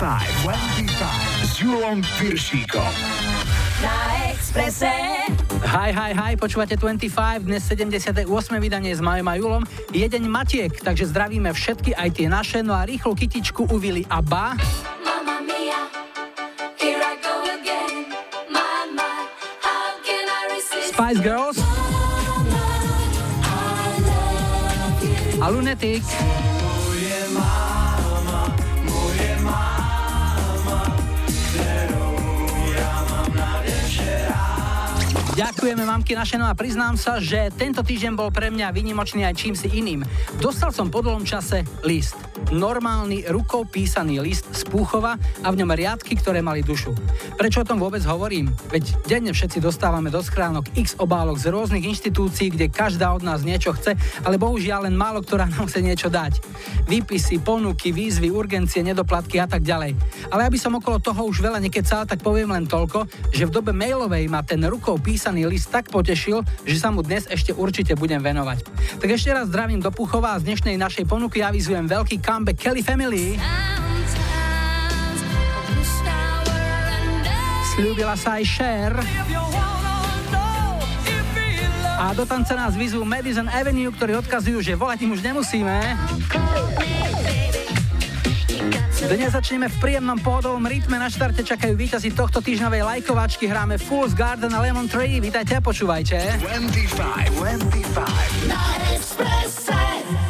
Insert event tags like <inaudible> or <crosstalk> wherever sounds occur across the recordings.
25 s Julom Piršíkom. Na Exprese. Hi, hi, hi, počúvate 25, dnes 78. vydanie s Majom a Julom. Je deň Matiek, takže zdravíme všetky, aj tie naše, no a rýchlu kytičku uvili Abba. Spice Girls. A Lunatic. Ďakujeme mamky naše, no a priznám sa, že tento týždeň bol pre mňa vynimočný aj čím si iným. Dostal som po dlhom čase list. Normálny rukou písaný list z Púchova a v ňom riadky, ktoré mali dušu. Prečo o tom vôbec hovorím? Veď denne všetci dostávame do schránok x obálok z rôznych inštitúcií, kde každá od nás niečo chce, ale bohužiaľ len málo ktorá nám chce niečo dať. Výpisy, ponuky, výzvy, urgencie, nedoplatky a tak ďalej. Ale aby som okolo toho už veľa nekecal, tak poviem len toľko, že v dobe mailovej ma ten rukou písaný list tak potešil, že sa mu dnes ešte určite budem venovať. Tak ešte raz zdravím do Puchova a z dnešnej našej ponuky avizujem veľký comeback Kelly Family. Sľúbila sa aj Cher. A do tanca nás vyzvú Madison Avenue, ktorí odkazujú, že volať im už nemusíme. Dnes začneme v príjemnom pohodovom rytme. Na štarte čakajú víťazi tohto týždňovej lajkovačky. Hráme Fool's Garden a Lemon Tree. Vítajte a počúvajte. 25, 25.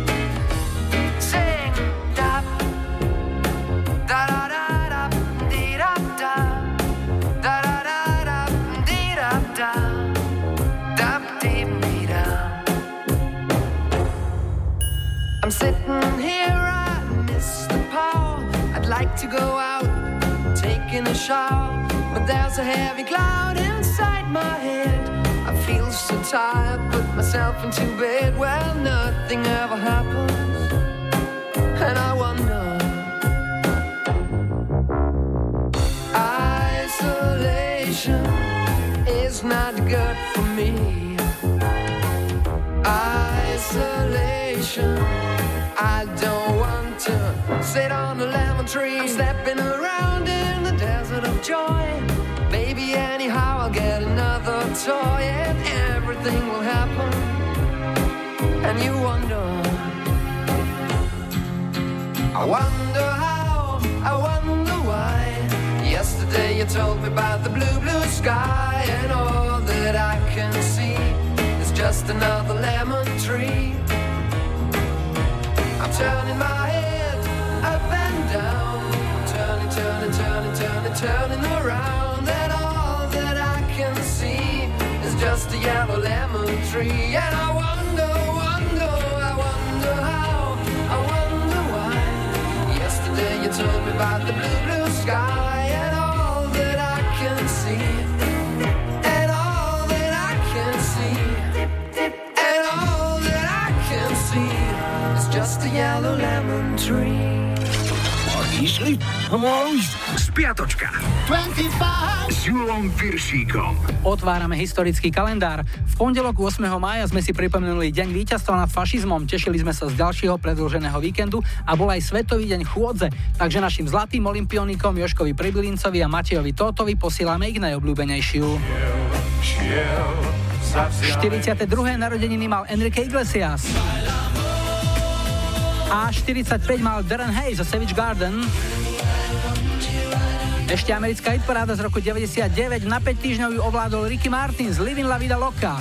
There's a heavy cloud inside my head. I feel so tired, put myself into bed. Well, nothing ever happens, and I wonder. Isolation is not good for me. Isolation. I don't want to sit on a lemon tree. I'm stepping around in the desert of joy. Baby, anyhow, I'll get another toy and everything will happen. And you wonder. I wonder how, I wonder why. Yesterday you told me about the blue, blue sky, and all that I can see is just another lemon tree. I'm turning my head up and down. I'm turning, turning, turning, turning, turning around. Just a yellow lemon tree. And I wonder, wonder, I wonder how, I wonder why. Yesterday you told me about the blue, blue sky. And all that I can see. And all that I can see. And all that I can see is just a yellow lemon tree. Išli? Oj, Spiatočka. 25 s Julom Piršíkom. Otvárame historický kalendár. V pondelok 8. mája sme si pripomenuli deň víťazstva nad fašizmom, tešili sme sa z ďalšieho predlženého víkendu a bol aj Svetový deň chôdze, takže našim zlatým olimpionikom Joškovi Pribilincovi a Matejovi Tótovi posielame ich najobľúbenejšiu. 42. narodeniny mal Enrique Iglesias. A 45 mal Darren Hayes zo Savage Garden. Ešte americká hitparáda z roku 99, na 5 týždňov ju ovládol Ricky Martin z Living La Vida Loca.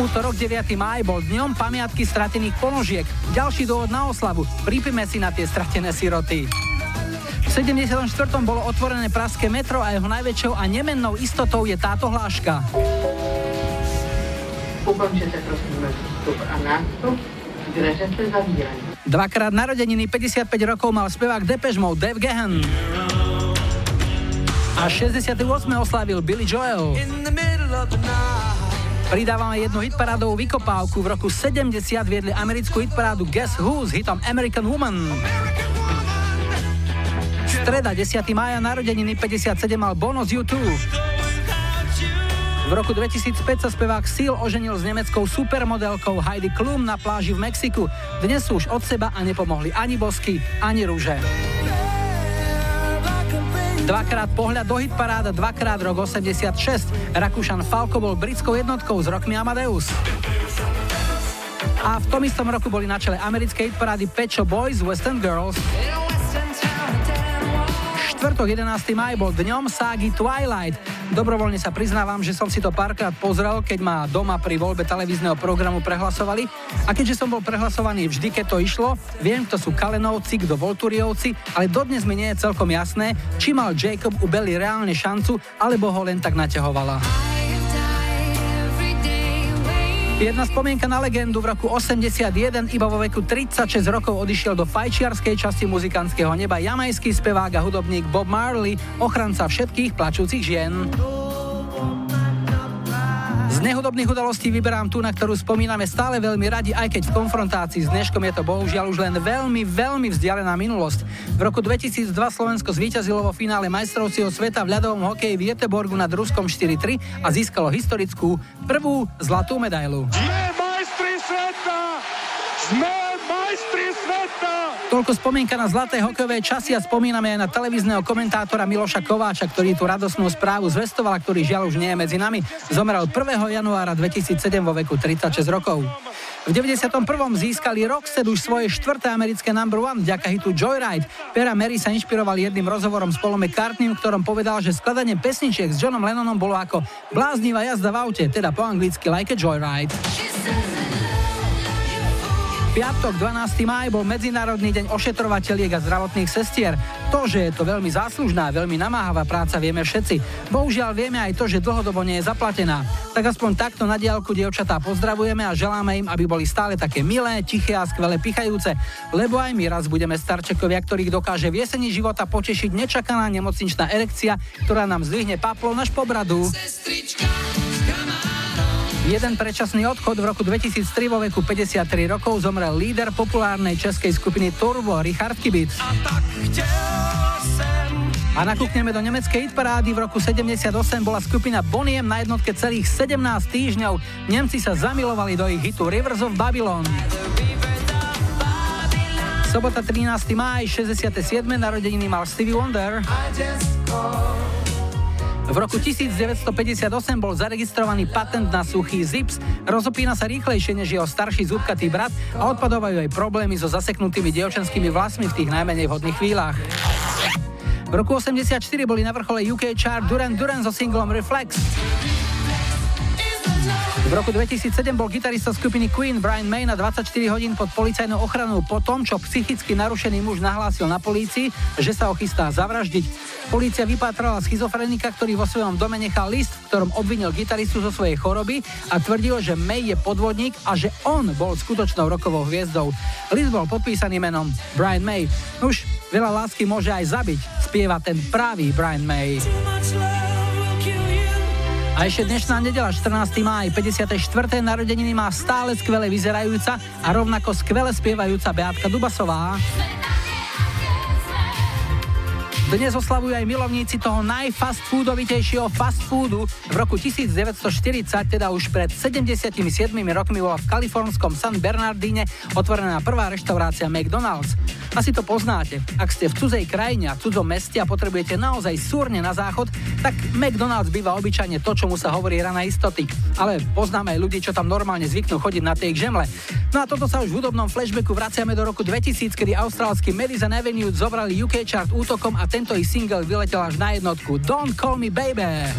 Útorok 9. máj bol dňom pamiatky stratených ponožiek. Ďalší dôvod na oslavu. Pripime si na tie stratené siroty. V 74. bolo otvorené praské metro a jeho najväčšou a nemennou istotou je táto hláška. Ukončete prosím vstup a nástup, dveře se zavírajú. Dvakrát narodeniny 55 rokov mal spevák Depeche Mode Dave Gahan. A 68. oslavil Billy Joel. Pridávame jednu hitparádovú vykopávku. V roku 70 viedli americkú hitparádu Guess Who s hitom American Woman. Streda 10. mája narodeniny 57 mal Bono z YouTube. V roku 2005 sa spevák Seal oženil s nemeckou supermodelkou Heidi Klum na pláži v Mexiku. Dnes sú už od seba a nepomohli ani bosky, ani rúže. Dvakrát pohľad do hitparáda, dvakrát rok 86. Rakúšan Falko bol britskou jednotkou s rokmi Amadeus. A v tom istom roku boli na čele americkej hitparády Pecho Boys Western Girls štvrtok 11. maj bol dňom ságy Twilight. Dobrovoľne sa priznávam, že som si to párkrát pozrel, keď ma doma pri voľbe televízneho programu prehlasovali. A keďže som bol prehlasovaný vždy, keď to išlo, viem, kto sú Kalenovci, kto Volturiovci, ale dodnes mi nie je celkom jasné, či mal Jacob u Belly reálne šancu, alebo ho len tak naťahovala. Jedna spomienka na legendu. V roku 81 iba vo veku 36 rokov odišiel do fajčiarskej časti muzikantského neba. Jamajský spevák a hudobník Bob Marley, ochranca všetkých plačúcich žien nehudobných udalostí vyberám tú, na ktorú spomíname stále veľmi radi, aj keď v konfrontácii s dneškom je to bohužiaľ už len veľmi, veľmi vzdialená minulosť. V roku 2002 Slovensko zvíťazilo vo finále majstrovstieho sveta v ľadovom hokeji v Jeteborgu nad Ruskom 4-3 a získalo historickú prvú zlatú medailu. Sme majstri sveta! Sme! Toľko spomienka na zlaté hokejové časy a spomíname aj na televízneho komentátora Miloša Kováča, ktorý tú radosnú správu zvestoval, ktorý žiaľ už nie je medzi nami. Zomrel 1. januára 2007 vo veku 36 rokov. V 91. získali Rockstead už svoje štvrté americké number one vďaka hitu Joyride. Pera Mary sa inšpiroval jedným rozhovorom s Polom McCartneym, v ktorom povedal, že skladanie pesničiek s Johnom Lennonom bolo ako bláznivá jazda v aute, teda po anglicky like a Joyride. Piatok 12. máj bol Medzinárodný deň ošetrovateľiek a zdravotných sestier. To, že je to veľmi záslužná, veľmi namáhavá práca, vieme všetci. Bohužiaľ vieme aj to, že dlhodobo nie je zaplatená. Tak aspoň takto na diálku dievčatá pozdravujeme a želáme im, aby boli stále také milé, tiché a skvele pichajúce. Lebo aj my raz budeme starčekovia, ktorých dokáže v jeseni života potešiť nečakaná nemocničná erekcia, ktorá nám zdvihne paplo naš pobradu. Sestrička. Jeden predčasný odchod v roku 2003 vo veku 53 rokov zomrel líder populárnej českej skupiny Turbo Richard Kibic. A nakúkneme do nemeckej hitparády. V roku 78 bola skupina Boniem na jednotke celých 17 týždňov. Nemci sa zamilovali do ich hitu Rivers of Babylon. Sobota 13. máj, 67. narodeniny mal Stevie Wonder. V roku 1958 bol zaregistrovaný patent na suchý zips, rozopína sa rýchlejšie než jeho starší zúbkatý brat a odpadovajú aj problémy so zaseknutými dievčenskými vlasmi v tých najmenej vhodných chvíľach. V roku 84 boli na vrchole UK chart Duran Duran so singlom Reflex. V roku 2007 bol gitarista skupiny Queen Brian May na 24 hodín pod policajnou ochranou po tom, čo psychicky narušený muž nahlásil na polícii, že sa ho chystá zavraždiť. Polícia vypátrala schizofrenika, ktorý vo svojom dome nechal list, v ktorom obvinil gitaristu zo svojej choroby a tvrdil, že May je podvodník a že on bol skutočnou rokovou hviezdou. List bol podpísaný menom Brian May. Už veľa lásky môže aj zabiť, spieva ten pravý Brian May. A ešte dnešná nedela, 14. máj, 54. narodeniny má stále skvele vyzerajúca a rovnako skvele spievajúca Beatka Dubasová. Dnes oslavujú aj milovníci toho najfast foodovitejšieho fast foodu. V roku 1940, teda už pred 77 rokmi bola v kalifornskom San Bernardine otvorená prvá reštaurácia McDonald's. Asi to poznáte. Ak ste v cudzej krajine a cudzom meste a potrebujete naozaj súrne na záchod, tak McDonald's býva obyčajne to, čomu sa hovorí rana istoty. Ale poznáme aj ľudí, čo tam normálne zvyknú chodiť na tej žemle. No a toto sa už v hudobnom flashbacku vraciame do roku 2000, kedy austrálsky Madison Avenue zobrali UK chart útokom a tento ich single vyletel až na jednotku. Don't call me baby.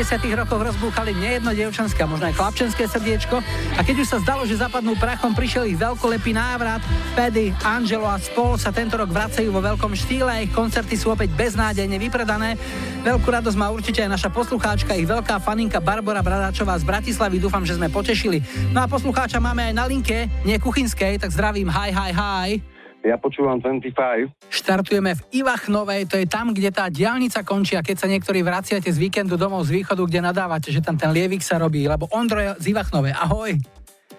90. rokoch rozbúchali nejedno dievčanské a možno aj chlapčenské srdiečko a keď už sa zdalo, že zapadnú prachom, prišiel ich veľkolepý návrat. Pedy, Angelo a Spol sa tento rok vracajú vo veľkom štýle ich koncerty sú opäť beznádejne vypredané. Veľkú radosť má určite aj naša poslucháčka, ich veľká faninka Barbara Bradáčová z Bratislavy. Dúfam, že sme potešili. No a poslucháča máme aj na linke, nie kuchynskej, tak zdravím, hi, hi, hi. Ja počúvam 25. Štartujeme v Ivachnovej, to je tam, kde tá diálnica končí a keď sa niektorí vraciate z víkendu domov z východu, kde nadávate, že tam ten lievik sa robí, lebo Ondro je z Ivachnovej. Ahoj.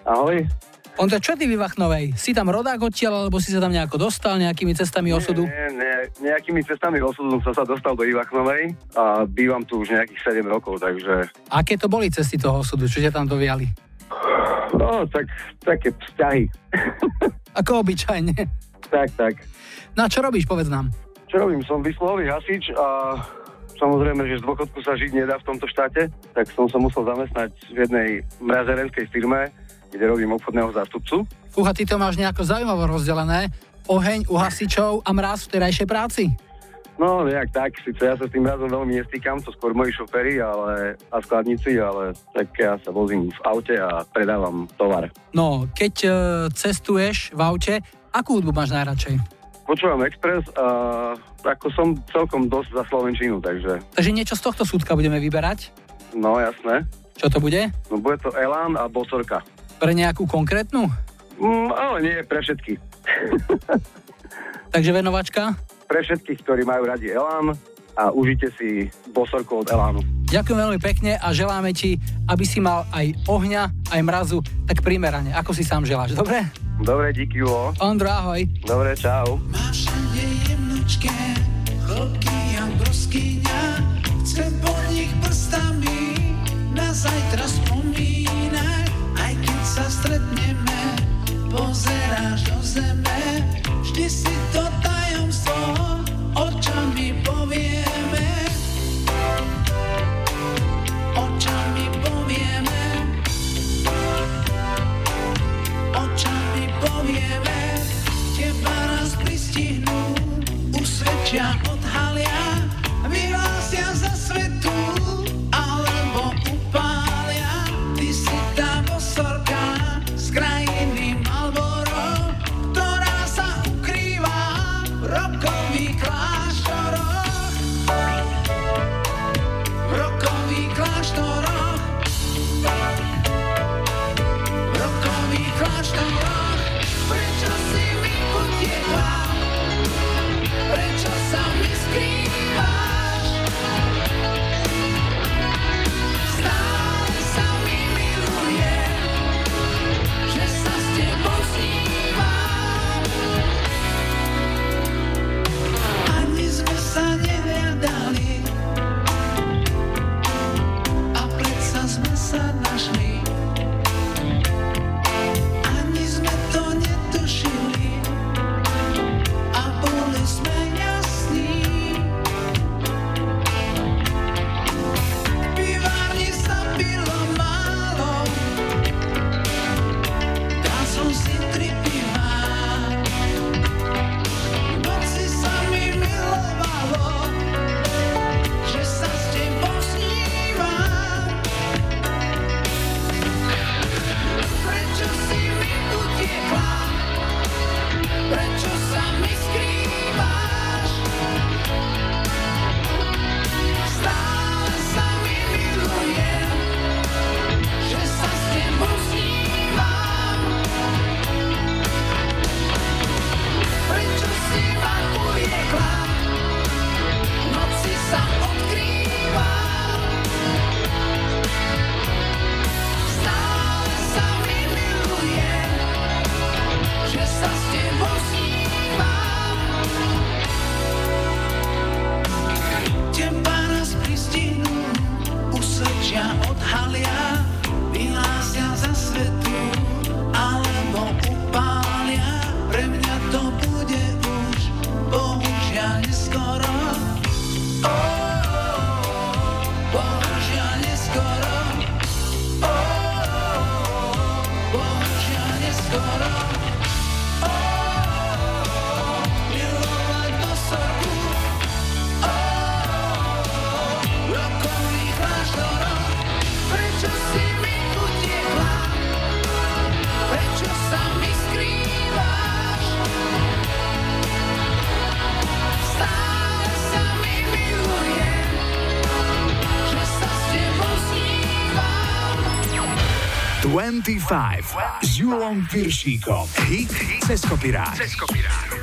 Ahoj. Ondro, čo ty v Ivachnovej? Si tam rodák odtiaľ, alebo si sa tam nejako dostal nejakými cestami osudu? Nie, nie, nejakými cestami osudu som sa dostal do Ivachnovej a bývam tu už nejakých 7 rokov, takže... Aké to boli cesty toho osudu? Čo ťa tam doviali? No, tak také vzťahy. Ako obyčajne. Tak, tak. No a čo robíš, povedz nám. Čo robím? Som vyslový hasič a samozrejme, že z dôchodku sa žiť nedá v tomto štáte, tak som sa musel zamestnať v jednej mrazerenskej firme, kde robím obchodného zástupcu. Fúha, ty to máš nejako zaujímavo rozdelené. Oheň u hasičov a mraz v terajšej práci. No, nejak tak, síce ja sa s tým razom veľmi nestýkam, to skôr moji šoféry ale, a skladníci, ale tak ja sa vozím v aute a predávam tovar. No, keď uh, cestuješ v aute, Akú hudbu máš najradšej? Počúvam Express a ako som celkom dosť za Slovenčinu, takže... Takže niečo z tohto súdka budeme vyberať? No, jasné. Čo to bude? No, bude to Elán a Bosorka. Pre nejakú konkrétnu? Mm, ale nie, pre všetkých. <laughs> takže venovačka? Pre všetkých, ktorí majú radi Elán a užite si Bosorku od Elánu. Ďakujem veľmi pekne a želáme ti, aby si mal aj ohňa, aj mrazu, tak primerane, ako si sám želáš, dobre? Dobre, díky, Julo. Ondro, ahoj. Dobre, čau. Máš všade jemnočké chlopky a broskyňa, chce po nich prstami na zajtra spomínať, aj keď sa stretneme, pozeráš do zeme, vždy si to tajomstvo očami povieme. Očami povieme, teba raz pristihnú, usvedčia, odhalia, 25 s Julom Piršíkom. Hit cez kopirát.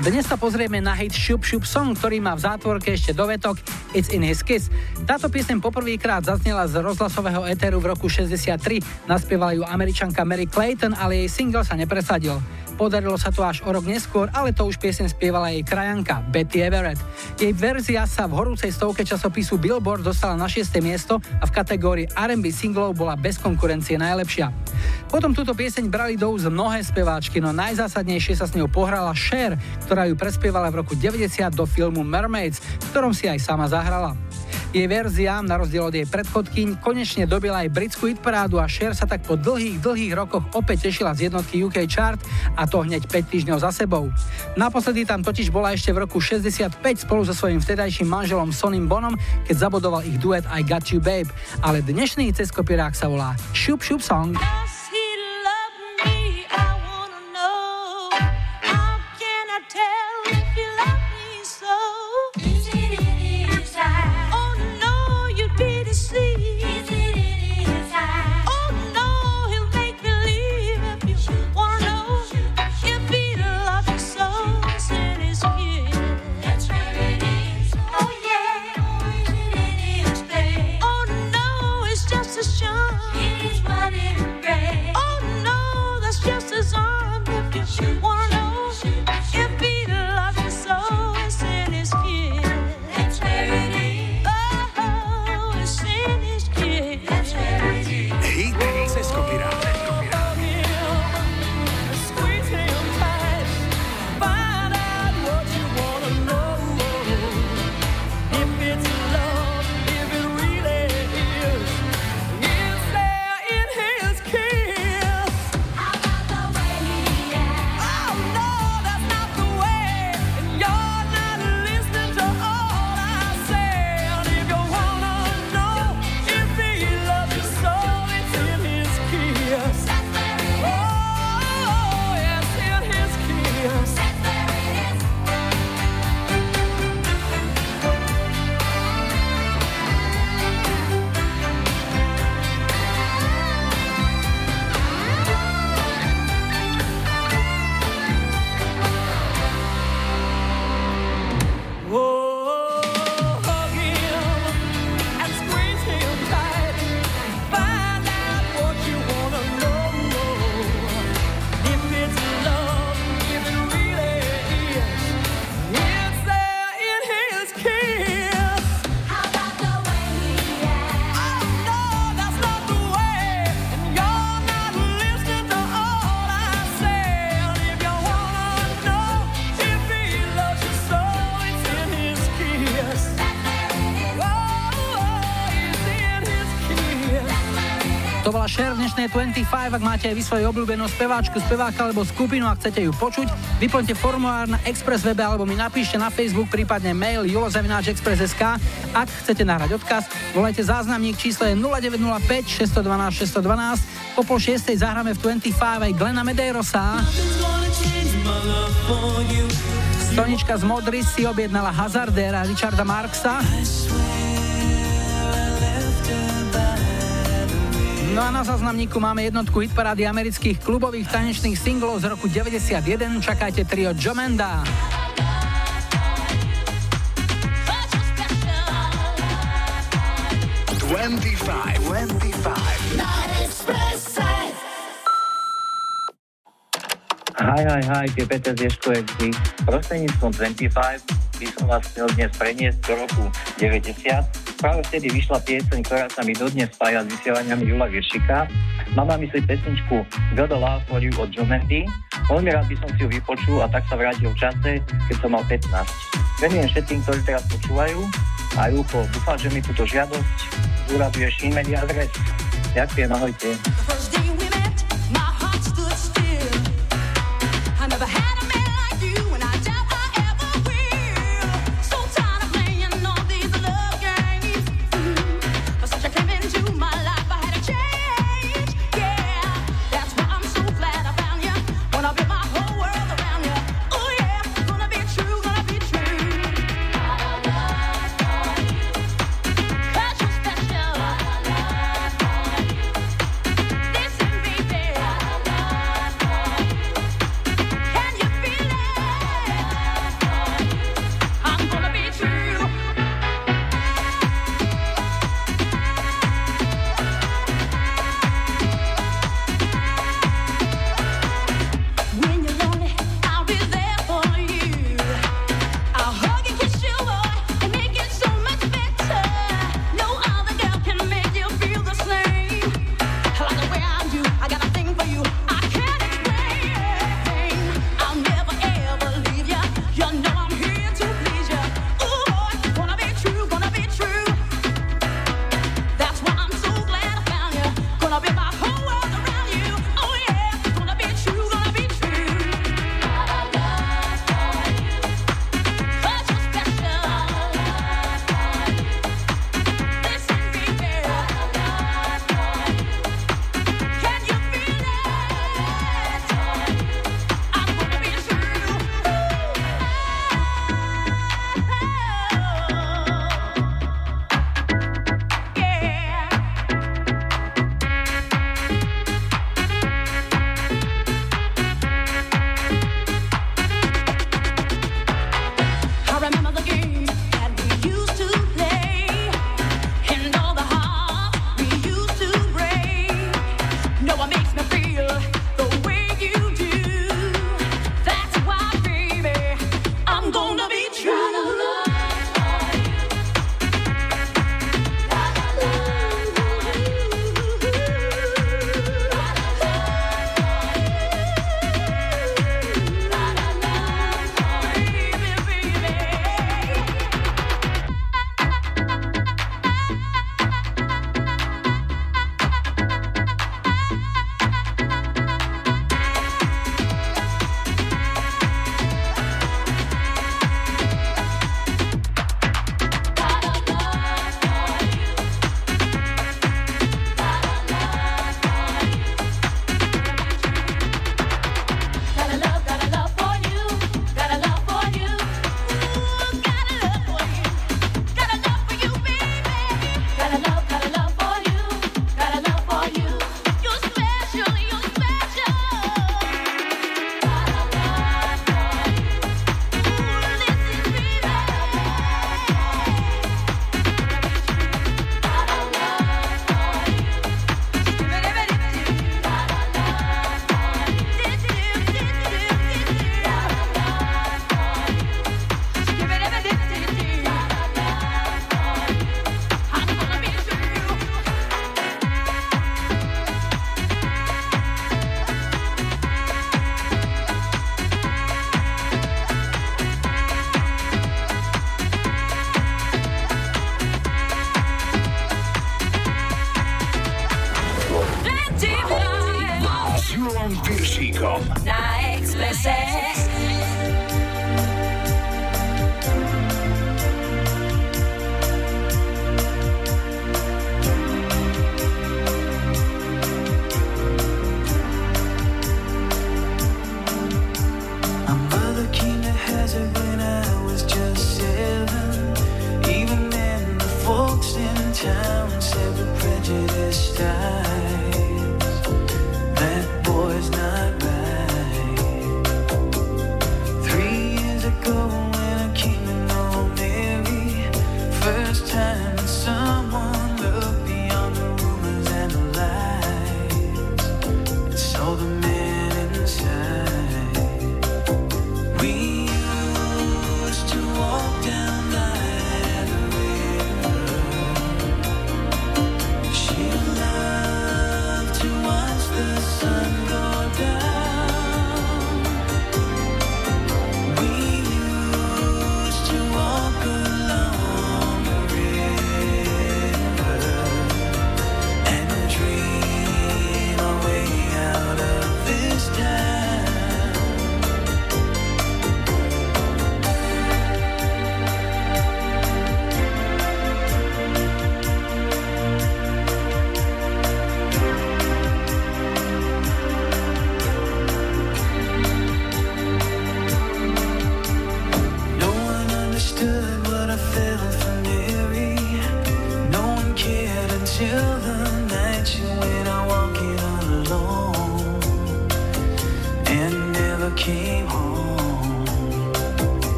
Dnes sa pozrieme na hit Šup Šup Song, ktorý má v zátvorke ešte dovetok It's in his kiss. Táto piesem poprvýkrát zaznela z rozhlasového éteru v roku 63. Naspievala ju američanka Mary Clayton, ale jej single sa nepresadil. Podarilo sa to až o rok neskôr, ale to už piesem spievala jej krajanka Betty Everett. Jej verzia sa v horúcej stovke časopisu Billboard dostala na 6. miesto a v kategórii R&B singlov bola bez konkurencie najlepšia. Potom túto pieseň brali do úz mnohé speváčky, no najzásadnejšie sa s ňou pohrala Cher, ktorá ju prespievala v roku 90 do filmu Mermaids, v ktorom si aj sama zahrala. Jej verzia, na rozdiel od jej predchodkyň, konečne dobila aj britskú hitparádu a Cher sa tak po dlhých, dlhých rokoch opäť tešila z jednotky UK Chart a to hneď 5 týždňov za sebou. Naposledy tam totiž bola ešte v roku 65 spolu so svojím vtedajším manželom Sonim Bonom, keď zabodoval ich duet I Got You Babe, ale dnešný ceskopirák sa volá Šup Šup Song. Dnešnej 25, ak máte aj vy svoju obľúbenú speváčku, speváka alebo skupinu a chcete ju počuť, vyplňte formulár na Express webe alebo mi napíšte na Facebook, prípadne mail julozavináčexpress.sk. Ak chcete nahrať odkaz, volajte záznamník číslo je 0905 612 612. Po pol šiestej zahráme v 25 aj Glena Medeirosa. Stonička z Modry si objednala Hazardera Richarda Marksa. No a na zaznamníku máme jednotku hitparády amerických klubových tanečných singlov z roku 91. Čakajte trio Jomenda. 25, 25. Na Hi, hi, hi, je Peter z Ješkovec. Prostredníctvom 25 by som vás chcel dnes preniesť do roku 90 práve vtedy vyšla pieseň, ktorá sa mi dodnes spája s vysielaniami Jula Viršika. Mám na mysli pesničku God Love for You od John Mendy. Veľmi rád by som si ju vypočul a tak sa vrátil v čase, keď som mal 15. Venujem všetkým, ktorí teraz počúvajú a Júko, dúfam, že mi túto žiadosť zúrazuješ in media adres. Ďakujem, ahojte.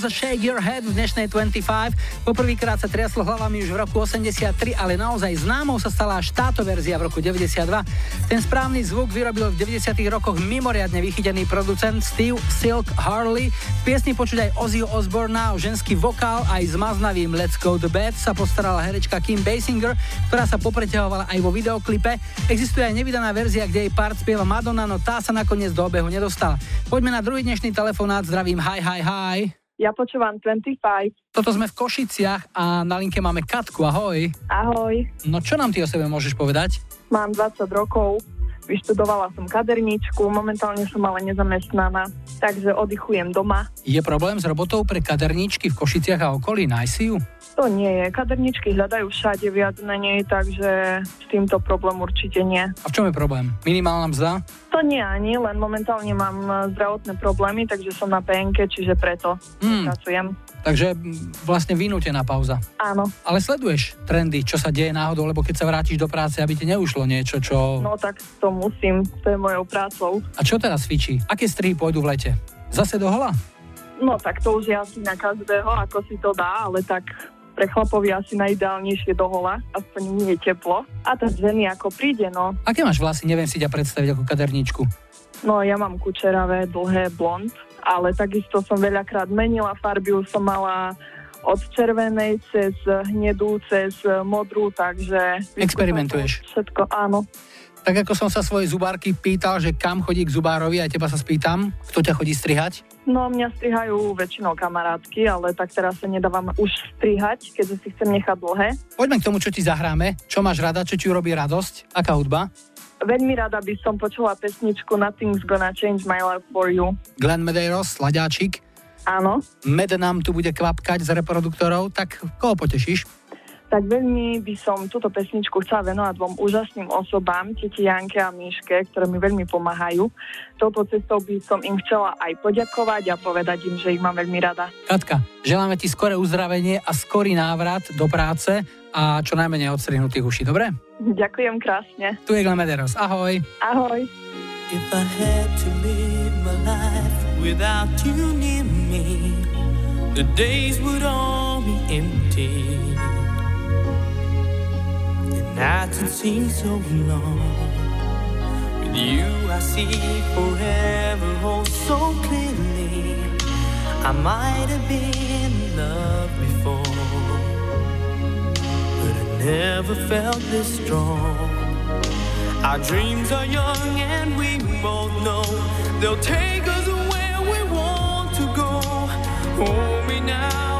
A Shake Your Head v dnešnej 25. Poprvýkrát sa triaslo hlavami už v roku 83, ale naozaj známou sa stala až táto verzia v roku 92. Ten správny zvuk vyrobil v 90. rokoch mimoriadne vychytený producent Steve Silk Harley. V piesni počuť aj Ozzy Osbourne o ženský vokál aj s maznavým Let's Go to Bed sa postarala herečka Kim Basinger, ktorá sa popreťahovala aj vo videoklipe. Existuje aj nevydaná verzia, kde jej part spieva Madonna, no tá sa nakoniec do obehu nedostala. Poďme na druhý dnešný telefonát, zdravím, hi, hi, hi. Ja počúvam 25. Toto sme v Košiciach a na linke máme Katku, ahoj. Ahoj. No čo nám ty o sebe môžeš povedať? Mám 20 rokov, vyštudovala som kaderníčku, momentálne som ale nezamestnaná, takže oddychujem doma. Je problém s robotou pre kaderníčky v Košiciach a okolí? Nájsi ju? To nie je. Kaderničky hľadajú všade viac menej, takže s týmto problém určite nie. A v čom je problém? Minimálna mzda? To nie ani, len momentálne mám zdravotné problémy, takže som na PNK, čiže preto hmm. pracujem. Takže vlastne vynútená pauza. Áno. Ale sleduješ trendy, čo sa deje náhodou, lebo keď sa vrátiš do práce, aby ti neušlo niečo, čo... No tak to musím, to je mojou prácou. A čo teraz cvičí? Aké strihy pôjdu v lete? Zase do hola? No tak to už je asi na každého, ako si to dá, ale tak pre chlapov je asi najideálnejšie do hola, aspoň nie je teplo. A tá ženy ako príde, no. Aké máš vlasy? Neviem si ťa predstaviť ako kaderníčku. No ja mám kučeravé, dlhé, blond, ale takisto som veľakrát menila farby, už som mala od červenej cez hnedú, cez modrú, takže... Experimentuješ. Všetko, áno. Tak ako som sa svojej zubárky pýtal, že kam chodí k zubárovi, aj teba sa spýtam, kto ťa chodí strihať? No, mňa strihajú väčšinou kamarátky, ale tak teraz sa nedávam už strihať, keďže si chcem nechať dlhé. Poďme k tomu, čo ti zahráme. Čo máš rada, čo ti urobí radosť? Aká hudba? Veľmi rada by som počula pesničku Nothing's Gonna Change My Life For You. Glenn Medeiros, Sladáčik. Áno. Med nám tu bude kvapkať z reproduktorov, tak koho potešíš? Tak veľmi by som túto pesničku chcela venovať dvom úžasným osobám, teti Janke a Miške, ktoré mi veľmi pomáhajú. Touto cestou by som im chcela aj poďakovať a povedať im, že ich mám veľmi rada. Katka, želáme ti skoré uzdravenie a skorý návrat do práce a čo najmenej odstrihnutých uší, dobre? Ďakujem krásne. Tu je Glenn Mederos, ahoj. Ahoj. If I had to live my life without you near me, the days would all be empty. nights that seem so long. With you, I see forever all so clearly. I might have been in love before, but I never felt this strong. Our dreams are young, and we both know they'll take us where we want to go. Hold me now.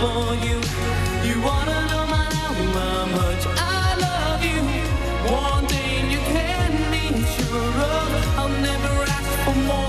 for you. You wanna know my now how much I love you. One day you can be sure of, I'll never ask for more.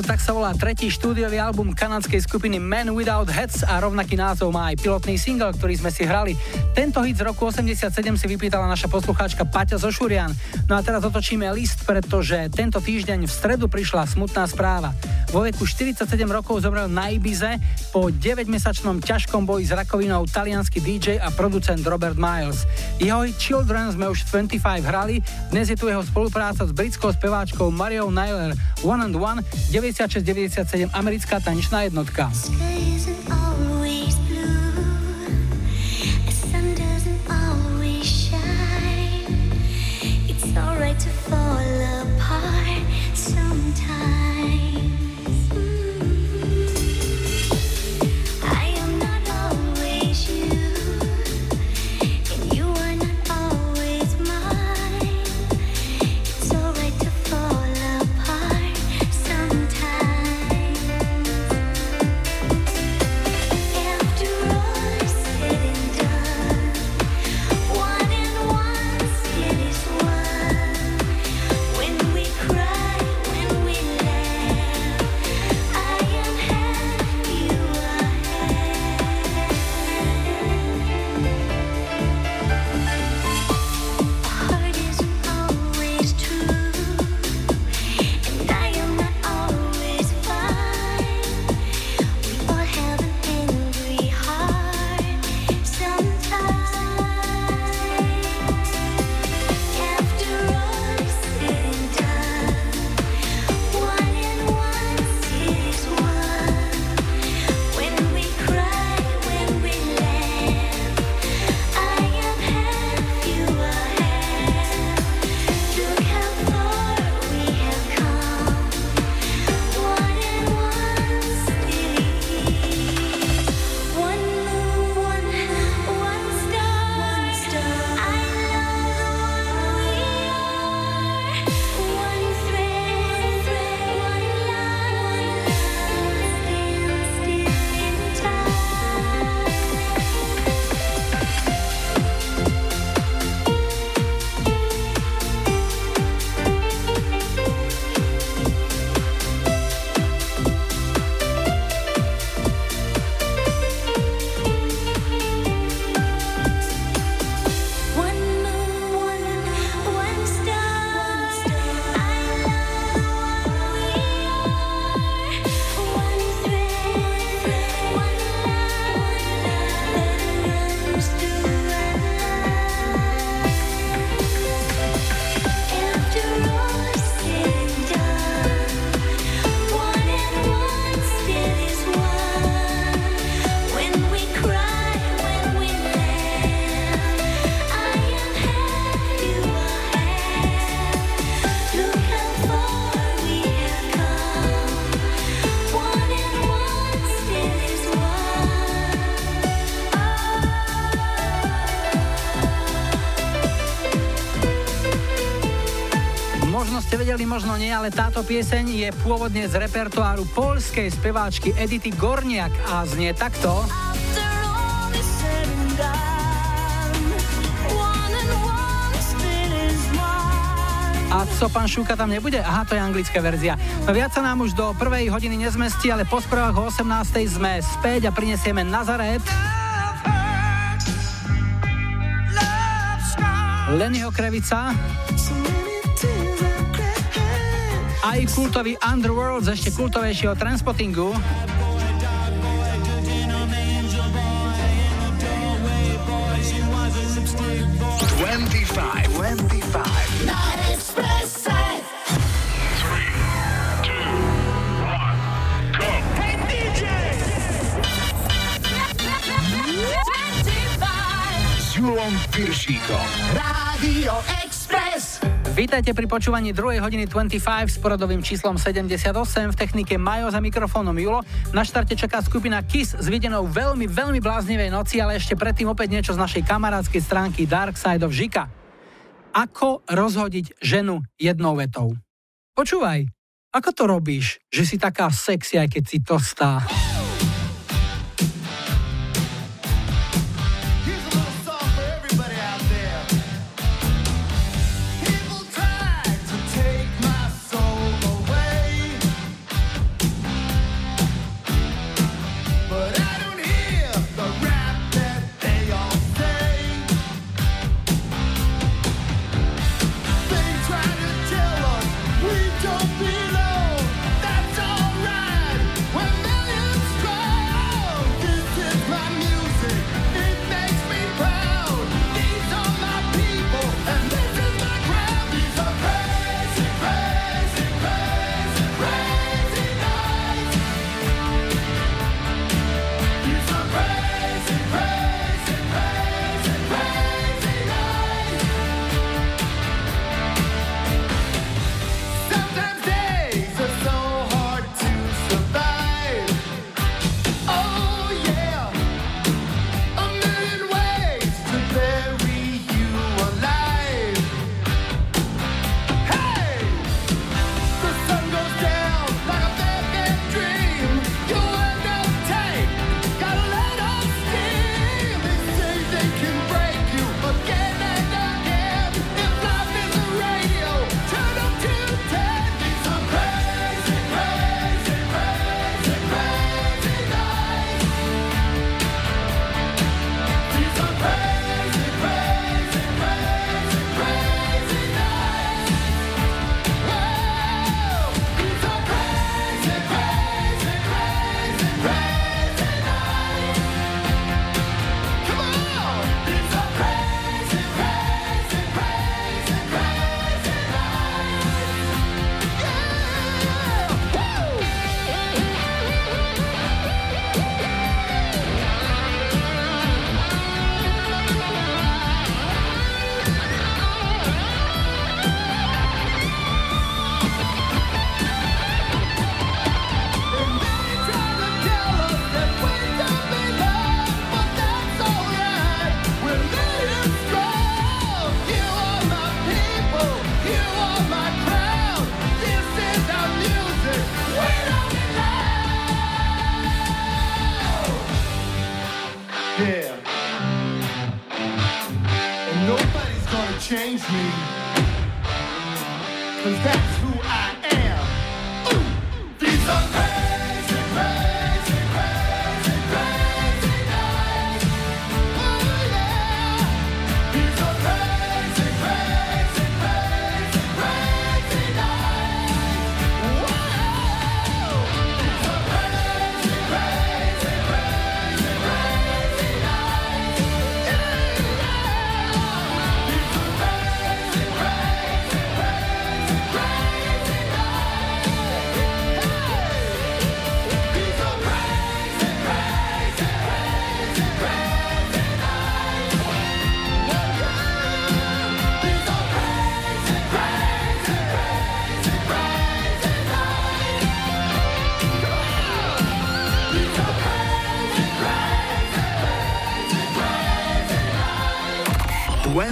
Tak sa volá tretí štúdiový album kanadskej skupiny Men Without Heads a rovnaký názov má aj pilotný single, ktorý sme si hrali. Tento hit z roku 87 si vypýtala naša poslucháčka Paťa zo Šurian. No a teraz otočíme list, pretože tento týždeň v stredu prišla smutná správa. Vo veku 47 rokov zomrel na Ibize po 9-mesačnom ťažkom boji s rakovinou talianský DJ a producent Robert Miles. Jeho Children sme už 25 hrali, dnes je tu jeho spolupráca s britskou speváčkou Mariou Nyler One and One 96-97 americká tanečná jednotka. Možno nie, ale táto pieseň je pôvodne z repertoáru polskej speváčky Edity Gorniak a znie takto. A co, pán Šúka tam nebude? Aha, to je anglická verzia. No viac sa nám už do prvej hodiny nezmestí, ale po správach o 18. sme späť a prinesieme Nazaret. Lennyho Krevica. Aj kultový Underworld z ešte kultovejšieho Transpottingu. Vítajte pri počúvaní 2. hodiny 25 s poradovým číslom 78 v technike Majo za mikrofónom Julo. Na štarte čaká skupina Kiss s videnou veľmi, veľmi bláznivej noci, ale ešte predtým opäť niečo z našej kamarádskej stránky Dark Side of Žika. Ako rozhodiť ženu jednou vetou? Počúvaj, ako to robíš, že si taká sexy, aj keď si to take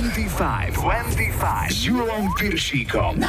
25. 25. Zulon Pirsiko. Na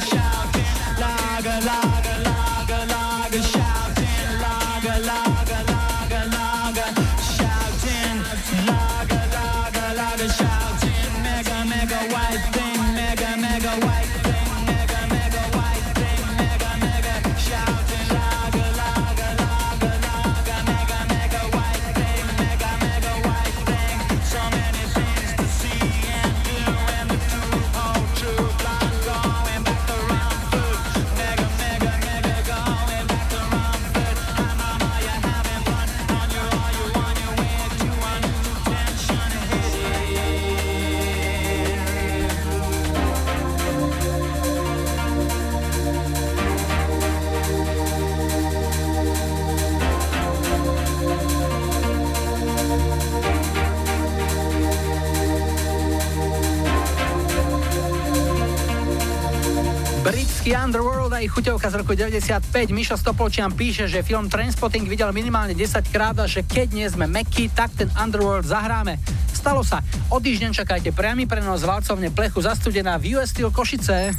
sunshine. jej chuťovka z roku 95. Mišo Stopolčian píše, že film Trainspotting videl minimálne 10 krát a že keď nie sme meky, tak ten Underworld zahráme. Stalo sa. O týždeň čakajte priamy prenos valcovne plechu zastudená v US Steel Košice.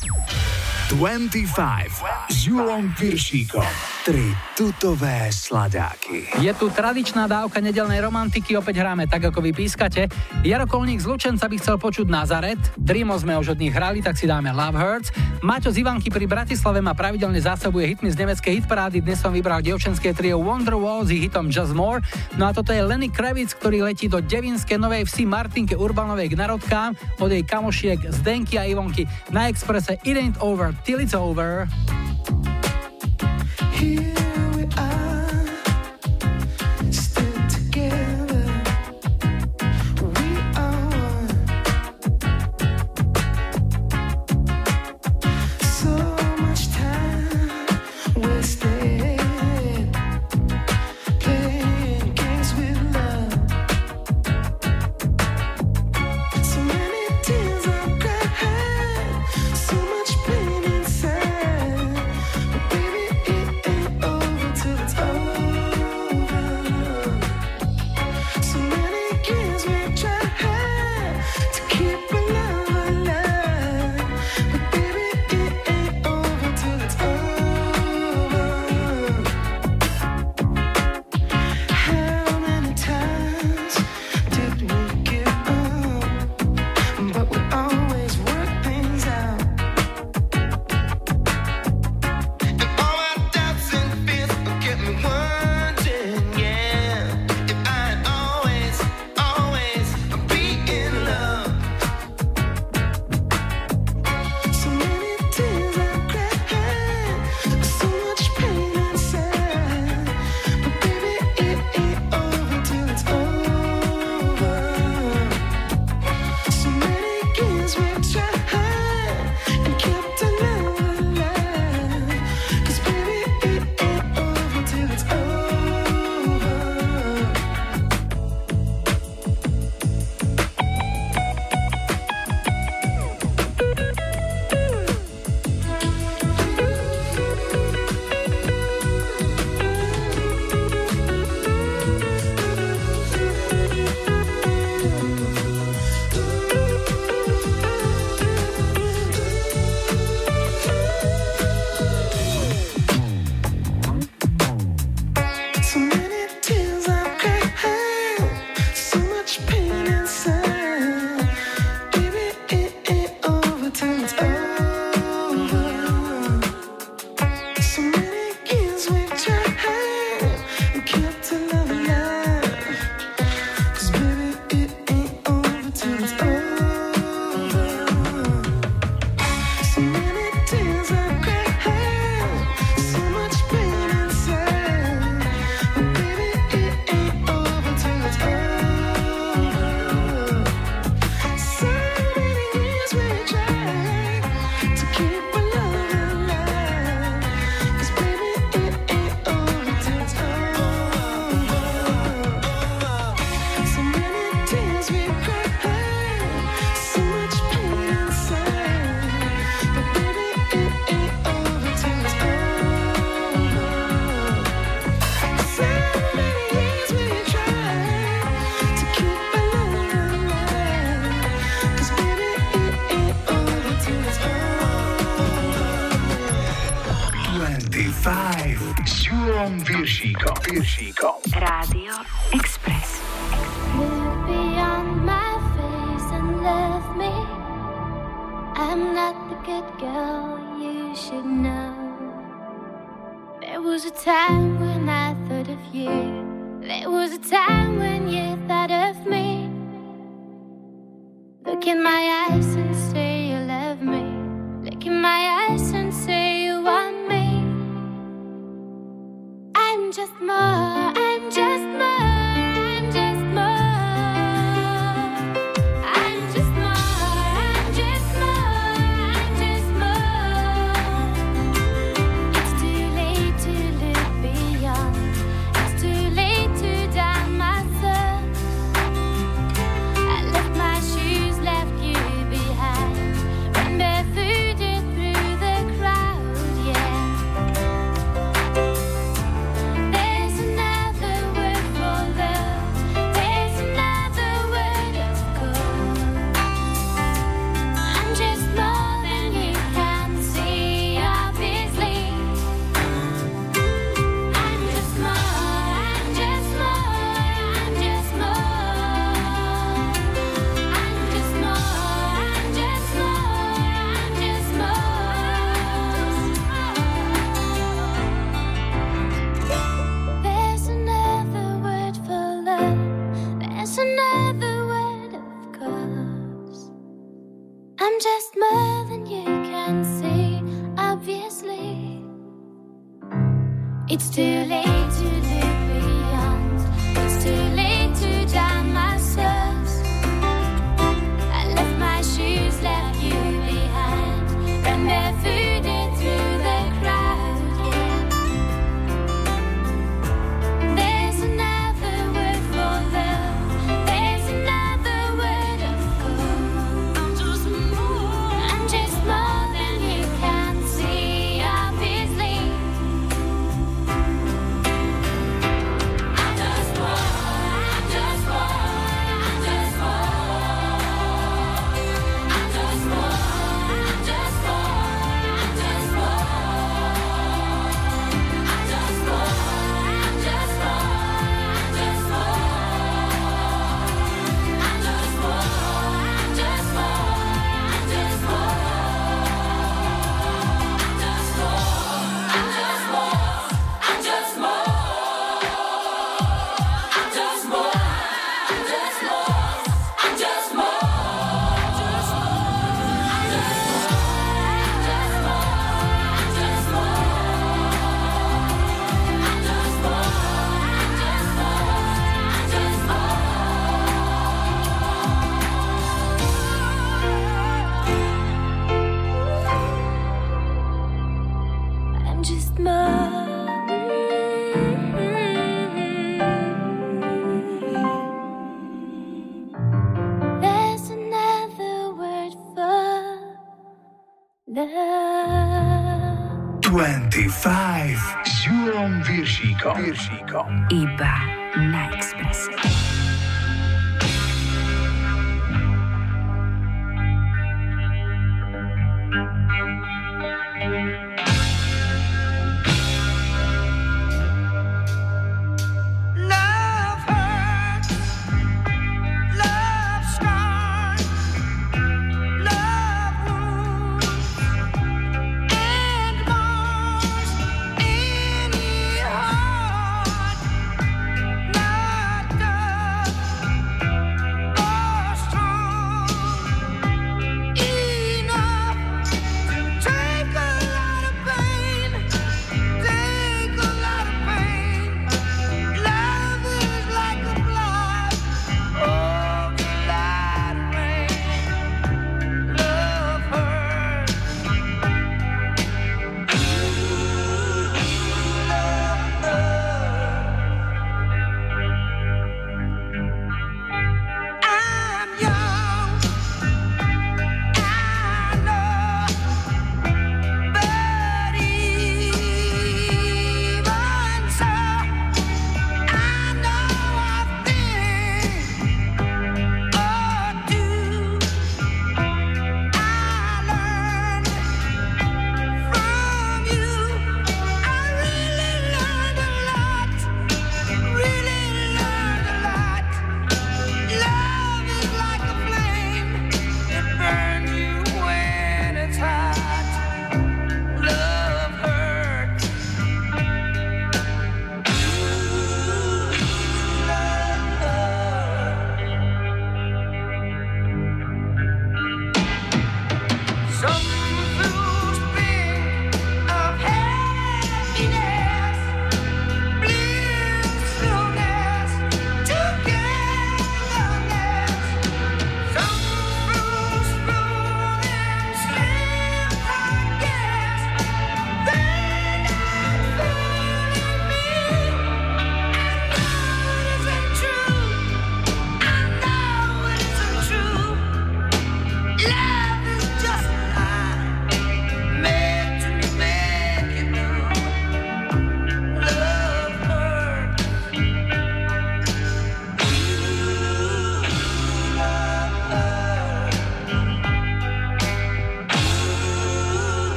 25 s Julom Piršíkom. Tri tutové sladáky. Je tu tradičná dávka nedelnej romantiky, opäť hráme tak, ako vy pískate. Jarokolník z Lučenca by chcel počuť Nazaret, Dreamo sme už od nich hrali, tak si dáme Love Hurts. Maťo z Ivanky pri Bratislave ma pravidelne zásobuje hitmi z nemeckej hitparády, dnes som vybral dievčenské trio Wonderwall s hitom Just More. No a toto je Lenny Kravitz, ktorý letí do devinske Novej Vsi Martinke Urbanovej k narodkám od jej kamošiek Zdenky a Ivonky na exprese It Ain't Over Till It's Over. here. Still. gmail.com.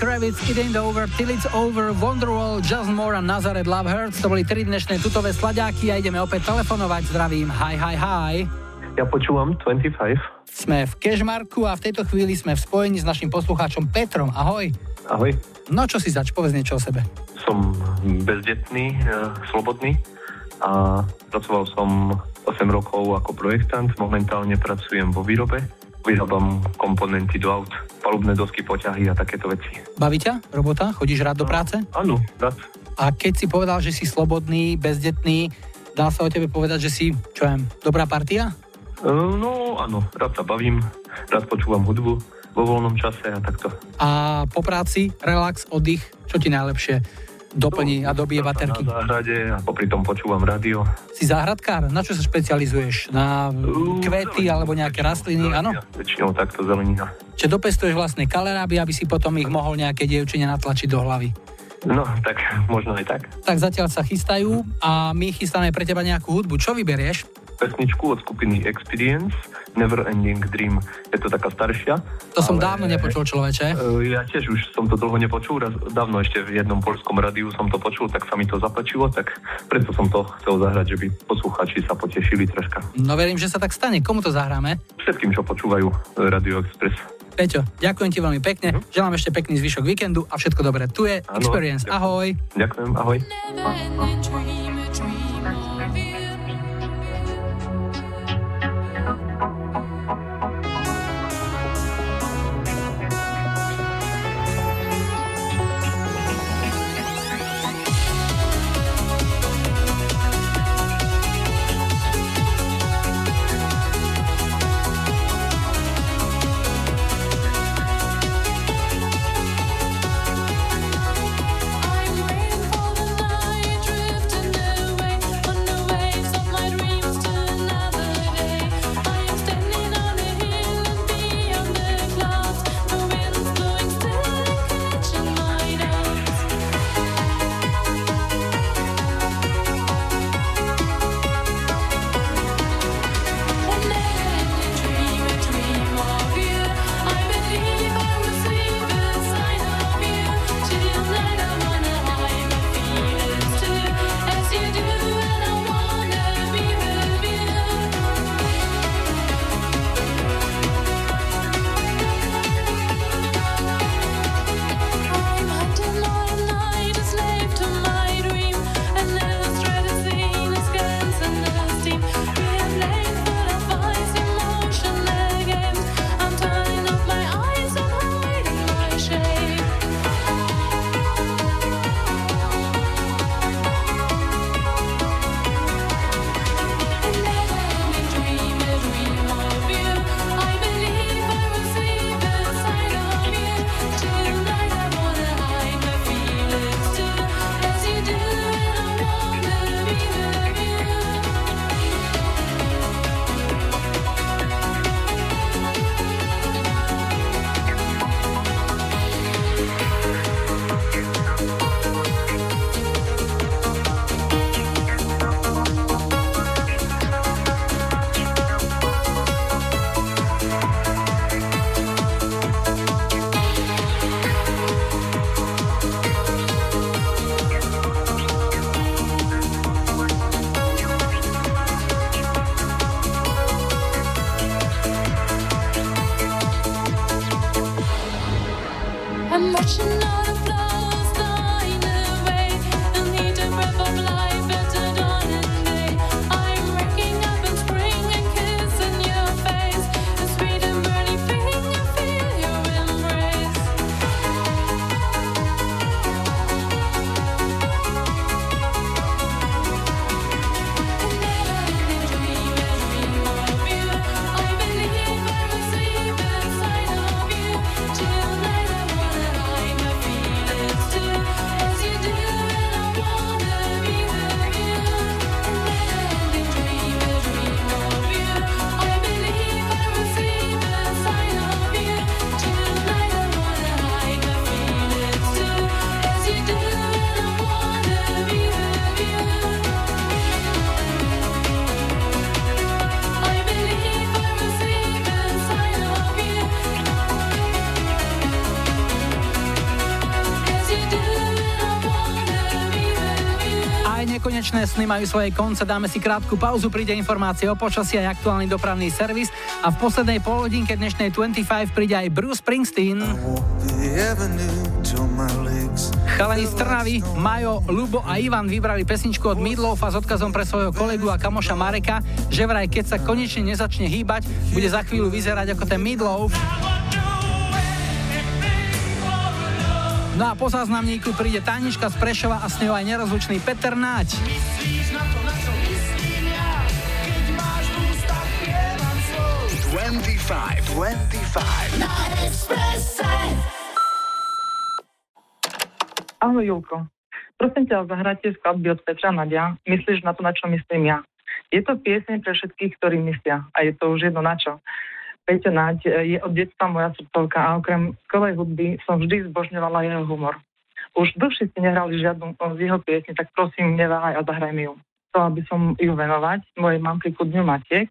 Kravitz, It Ain't Over, Till It's Over, Wonderwall, Just More a Nazareth Love Hurts. To boli tri dnešné tutové sladáky a ideme opäť telefonovať. Zdravím, hi, hi, hi. Ja počúvam 25. Sme v Kežmarku a v tejto chvíli sme v spojení s našim poslucháčom Petrom. Ahoj. Ahoj. No čo si zač, povedz niečo o sebe. Som bezdetný, e, slobodný a pracoval som 8 rokov ako projektant. Momentálne pracujem vo výrobe. Vyrábam komponenty do aut, palubné dosky, poťahy a takéto veci. Baví ťa robota? Chodíš rád do práce? Áno, rád. A keď si povedal, že si slobodný, bezdetný, dá sa o tebe povedať, že si, čo viem, dobrá partia? E, No áno, rád sa bavím, rád počúvam hudbu vo voľnom čase a takto. A po práci, relax, oddych, čo ti najlepšie doplní a dobije baterky? Na záhrade a popri tom počúvam rádio. Si záhradkár? Na čo sa špecializuješ? Na kvety alebo nejaké rastliny? Áno? Väčšinou takto zelenina. Čiže dopestuješ vlastné kaleráby, aby si potom ich mohol nejaké dievčine natlačiť do hlavy. No, tak možno aj tak. Tak zatiaľ sa chystajú a my chystáme pre teba nejakú hudbu. Čo vyberieš? Pesničku od skupiny Experience, Never Ending Dream. Je to taká staršia. To som dávno nepočul, človeče. E, Ja tiež už som to dlho nepočul, raz, dávno ešte v jednom polskom rádiu som to počul, tak sa mi to zapáčilo, tak preto som to chcel zahrať, že by posluchači sa potešili troška. No verím, že sa tak stane. Komu to zahráme? Všetkým, čo počúvajú e, Radio Express. Peťo, ďakujem ti veľmi pekne. Želám ešte pekný zvyšok víkendu a všetko dobré. Tu je Áno, Experience. Ahoj. Ďakujem, ahoj. Nekonečné sny majú svoje konce. Dáme si krátku pauzu, príde informácie o počasí aj aktuálny dopravný servis a v poslednej polhodinke dnešnej 25 príde aj Bruce Springsteen. Chalani z Trnavy, Majo, Lubo a Ivan vybrali pesničku od Midlofa s odkazom pre svojho kolegu a kamoša Mareka, že vraj keď sa konečne nezačne hýbať, bude za chvíľu vyzerať ako ten Midlof. No a po záznamníku príde Tanička z Prešova a s ňou aj nerozlučný Peter Náď. 25, 25. Na Expresse. Ahoj Julko. Prosím ťa, zahráte skladby od Petra Nadia. Myslíš na to, na čo myslím ja? Je to pieseň pre všetkých, ktorí myslia. A je to už jedno na čo. Peťo Naď je od detstva moja srdcovka a okrem skvelej hudby som vždy zbožňovala jeho humor. Už dlhšie ste nehrali žiadnu z jeho piesni, tak prosím, neváhaj a zahraj mi ju. Chcela by som ju venovať mojej mamke ku dňu Matiek,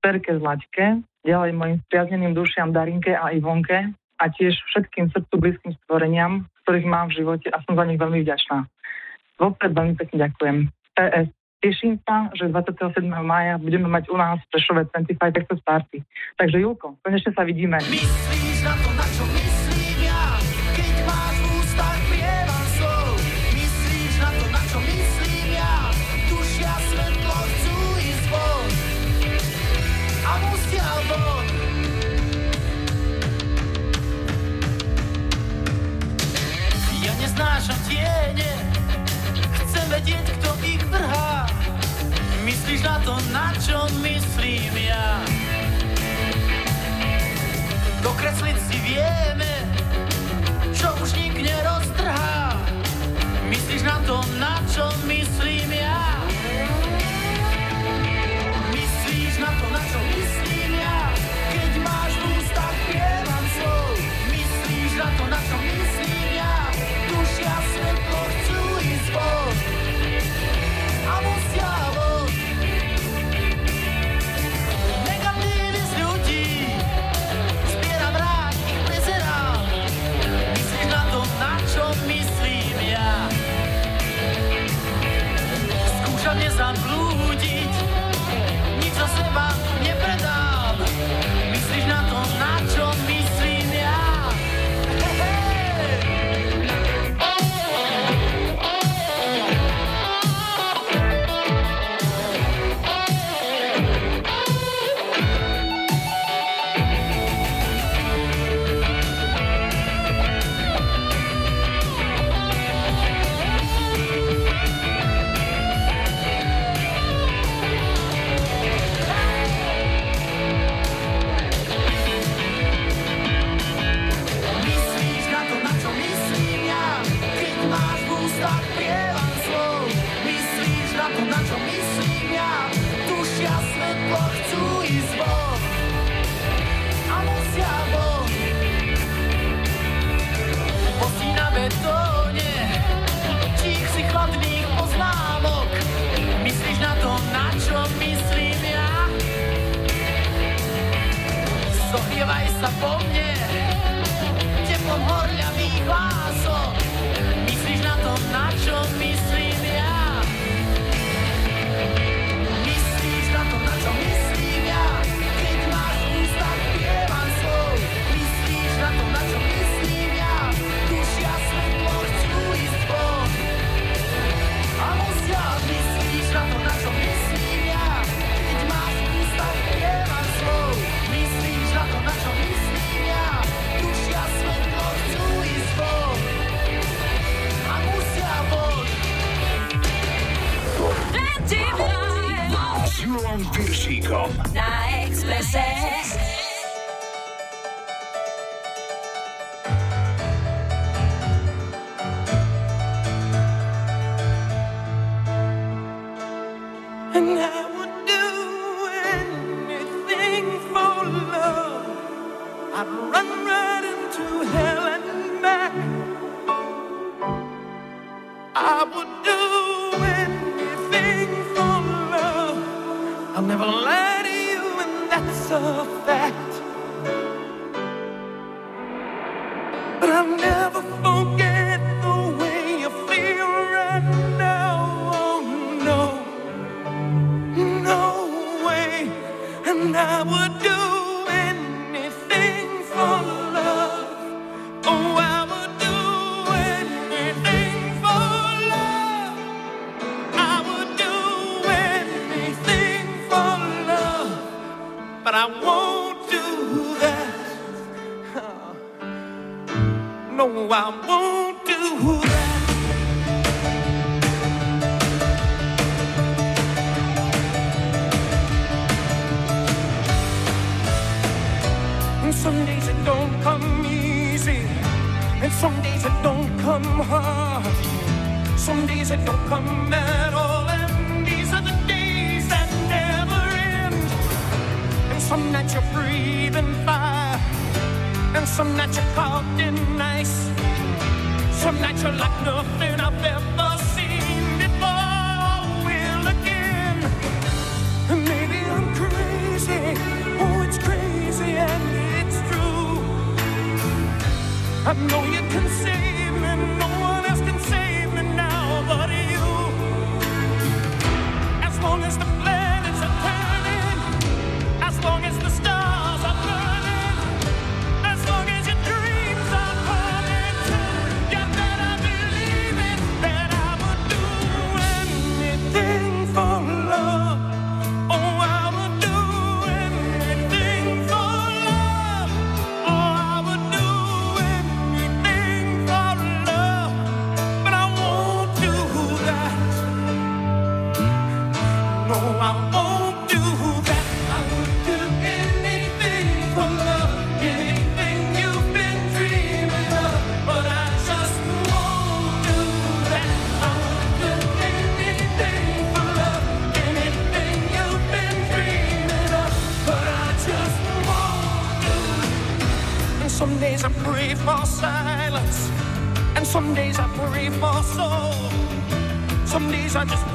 Perke Zlaťke, ďalej mojim spriazneným dušiam Darinke a Ivonke a tiež všetkým srdcu blízkym stvoreniam, ktorých mám v živote a som za nich veľmi vďačná. Vopred veľmi pekne ďakujem. PS. Teším sa, že 27. maja budeme mať u nás v Prešove 25 Texas Party. Takže Julko, konečne sa vidíme. Myslíš na to, na čo myslím Neznášam tiene, chcem vedieť, kto ich vrhá. Myslíš na to, na čo myslím ja? Dokresliť si vieme, čo už nik neroztrhá. Myslíš na to, na čo night you're breathing fire, and some nights you're caught in ice. Some nights you're like nothing I've ever seen before. Will again, maybe I'm crazy. Oh, it's crazy and it's true. I know you can. for silence, and some days I pray for soul. Some days I just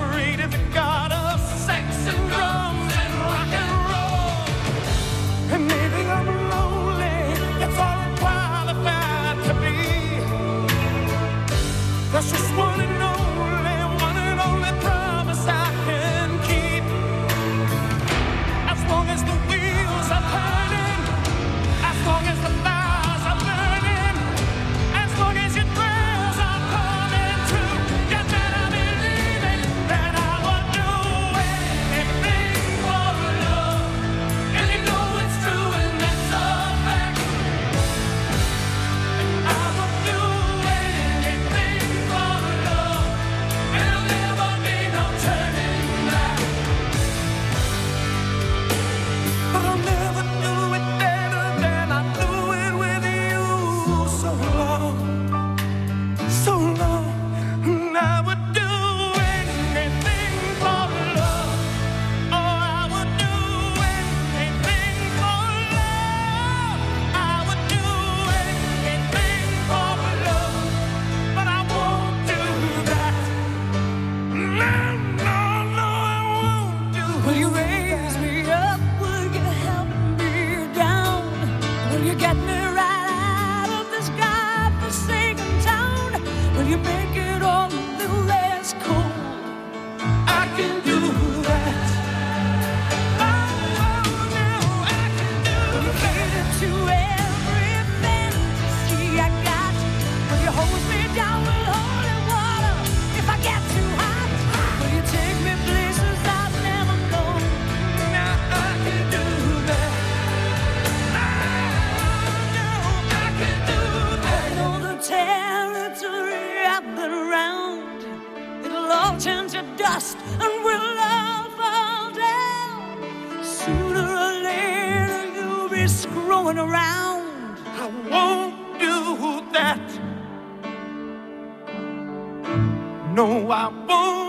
dust and we'll all fall down. Sooner or later you'll be screwing around. I won't do that. No, I won't.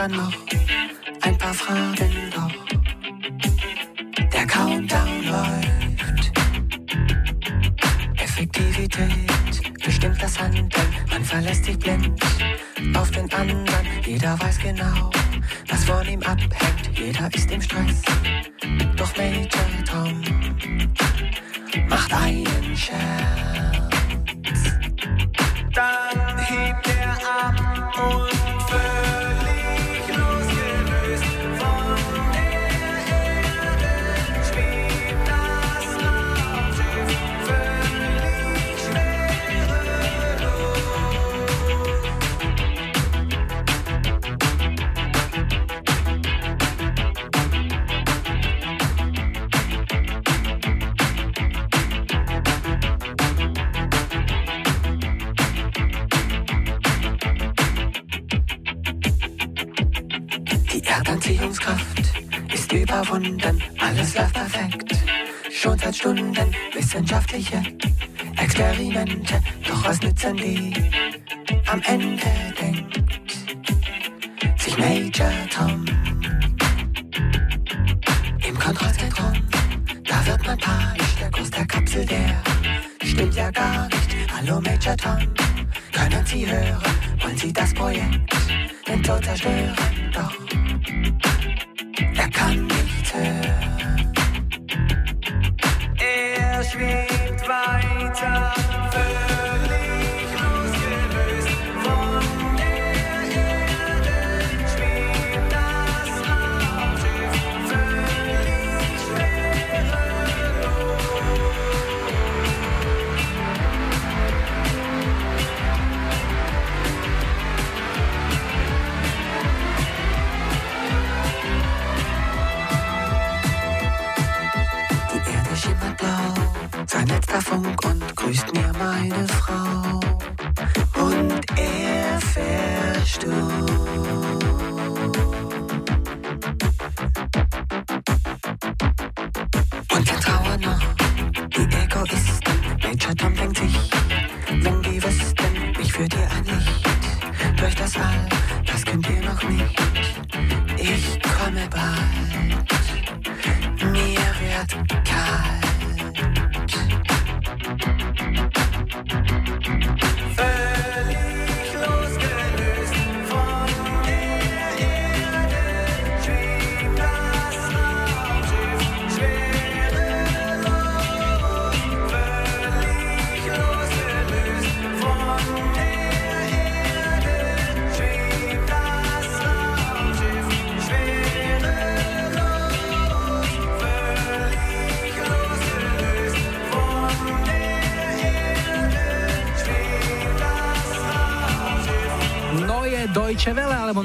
Stan know.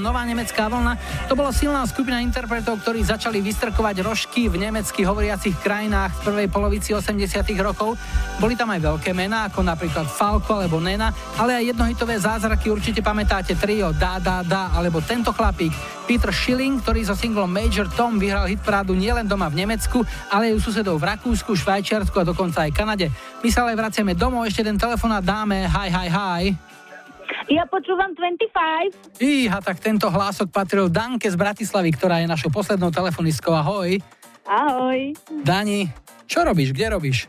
Nová nemecká vlna to bola silná skupina interpretov, ktorí začali vystrkovať rožky v nemecky hovoriacich krajinách v prvej polovici 80 rokov. Boli tam aj veľké mená, ako napríklad Falko alebo Nena, ale aj jednohitové zázraky určite pamätáte trio Da Da Da alebo tento chlapík Peter Schilling, ktorý so singlom Major Tom vyhral hitparádu nielen doma v Nemecku, ale aj u susedov v Rakúsku, Švajčiarsku a dokonca aj Kanade. My sa ale vraciame domov, ešte ten telefonát dáme. Hi, hi, hi. Počúvam 25. Iha, tak tento hlások patril Danke z Bratislavy, ktorá je našou poslednou telefonistkou. Ahoj. Ahoj. Dani, čo robíš? Kde robíš?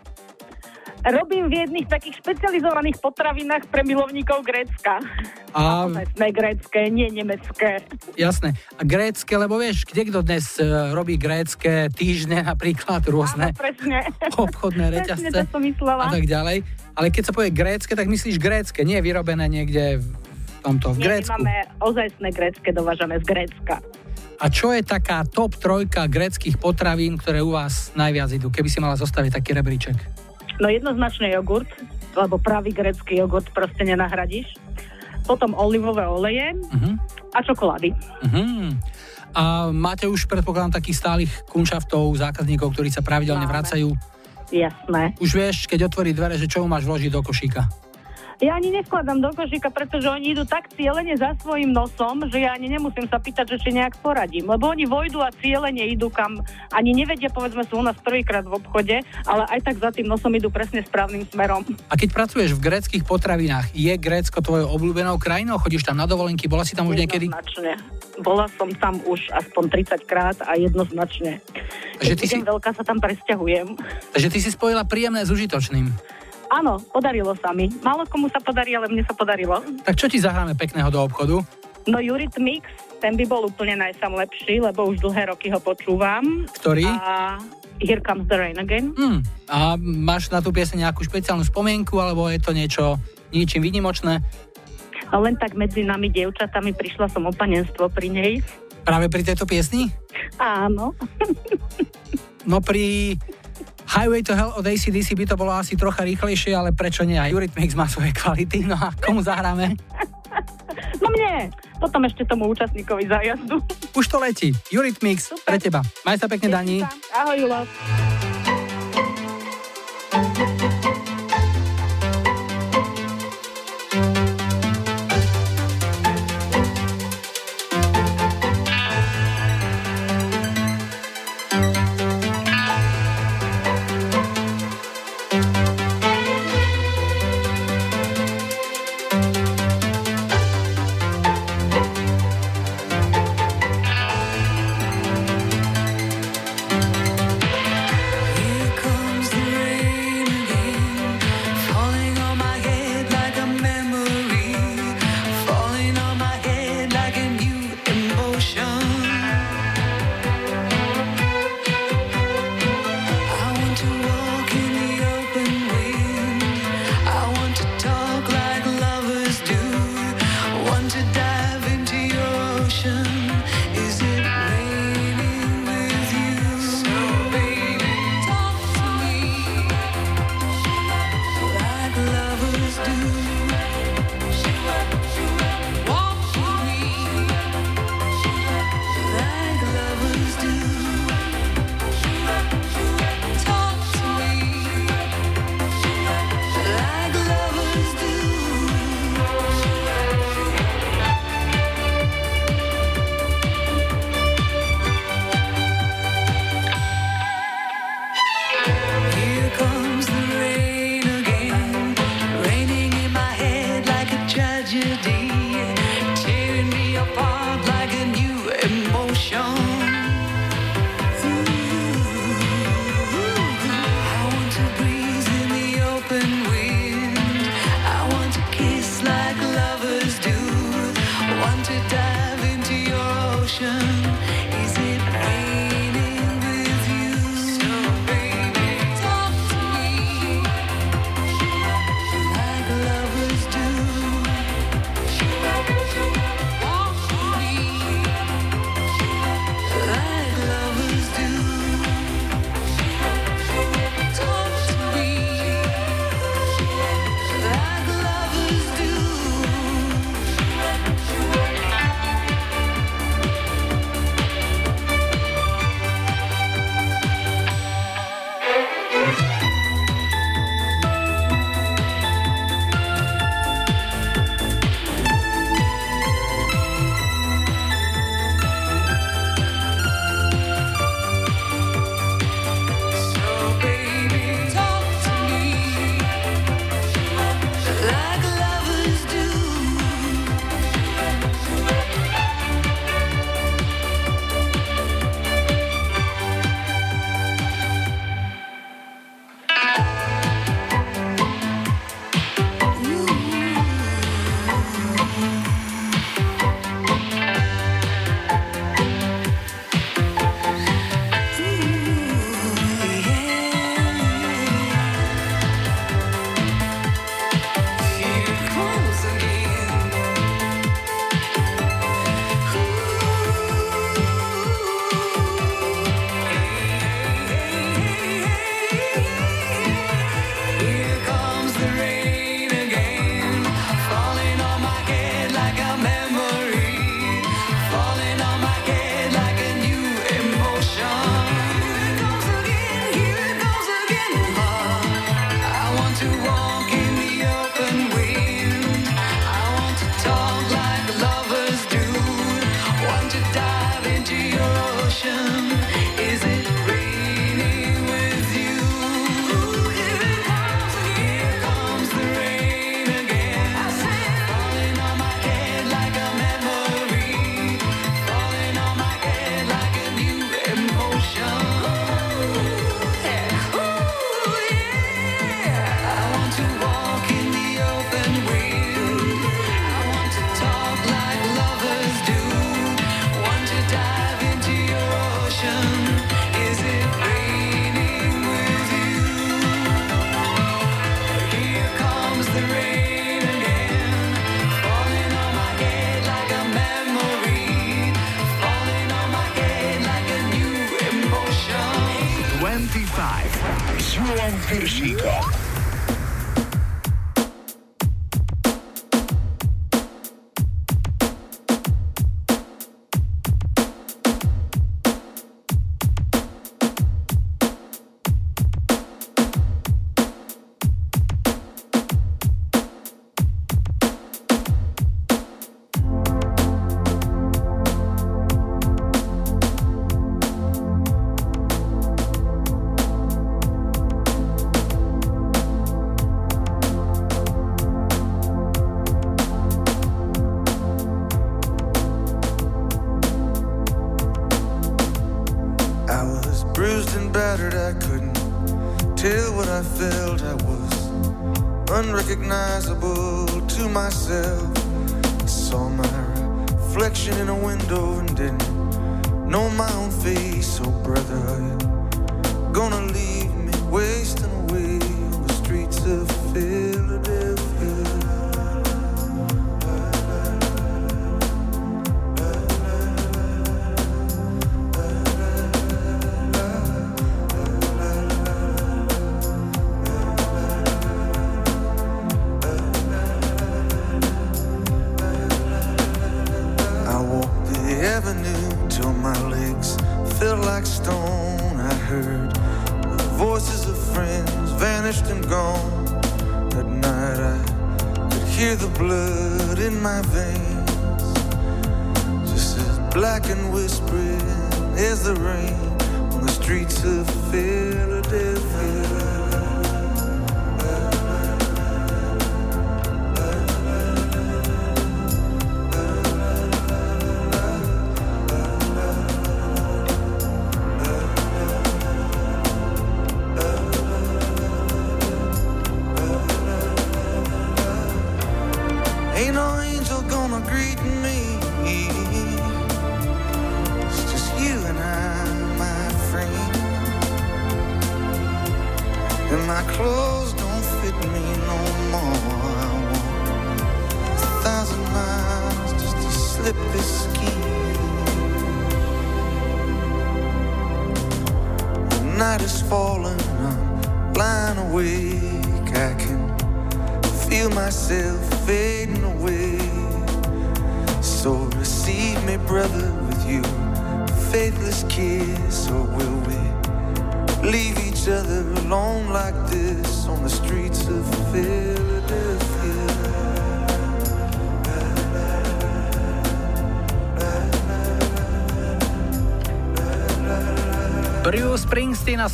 Robím v jedných takých špecializovaných potravinách pre milovníkov Grécka. A, Sme grécké, nie nemecké. jasné. A grécke, lebo vieš, kde kto dnes e, robí grécke týždne napríklad, rôzne Áno, presne. obchodné Presne reťazce to som myslela. a tak ďalej. Ale keď sa povie grécke, tak myslíš grécke, nie vyrobené niekde v tomto, v Nie, my Grécku. máme ozajstné grécké, dovážame z Grécka. A čo je taká top trojka gréckých potravín, ktoré u vás najviac idú, keby si mala zostaviť taký rebríček? No jednoznačne jogurt, lebo pravý grécky jogurt proste nenahradíš. Potom olivové oleje Mhm. a čokolády. Mhm. A máte už predpokladám takých stálych kunšaftov, zákazníkov, ktorí sa pravidelne Máme. vracajú. Jasné. Už vieš, keď otvorí dvere, že čo máš vložiť do košíka. Ja ani neskladám do košíka, pretože oni idú tak cieľene za svojim nosom, že ja ani nemusím sa pýtať, že či nejak poradím. Lebo oni vojdu a cieľene idú kam, ani nevedia, povedzme, sú u nás prvýkrát v obchode, ale aj tak za tým nosom idú presne správnym smerom. A keď pracuješ v gréckých potravinách, je Grécko tvojou obľúbenou krajinou? Chodíš tam na dovolenky? Bola si tam už niekedy? Bola som tam už aspoň 30 krát a jednoznačne. Že Keď ty si- veľká, sa tam presťahujem. Takže ty si spojila príjemné s užitočným. Áno, podarilo sa mi. Málo komu sa podarí, ale mne sa podarilo. Tak čo ti zahráme pekného do obchodu? No Eurythmics, ten by bol úplne najsam lepší, lebo už dlhé roky ho počúvam. Ktorý? A Here Comes the Rain Again. Hmm. A máš na tú pieseň nejakú špeciálnu spomienku, alebo je to niečo ničím výnimočné? A len tak medzi nami, dievčatami, prišla som o panenstvo pri nej. Práve pri tejto piesni? Áno. No pri Highway to Hell od ACDC by to bolo asi trocha rýchlejšie, ale prečo nie? Aj Eurythmics má svoje kvality. No a komu zahráme? <laughs> No mne. Potom ešte tomu účastníkovi zájazdu. Už to letí. Eurythmics pre teba. Maj sa pekne, Dani. Ahoj, Julo.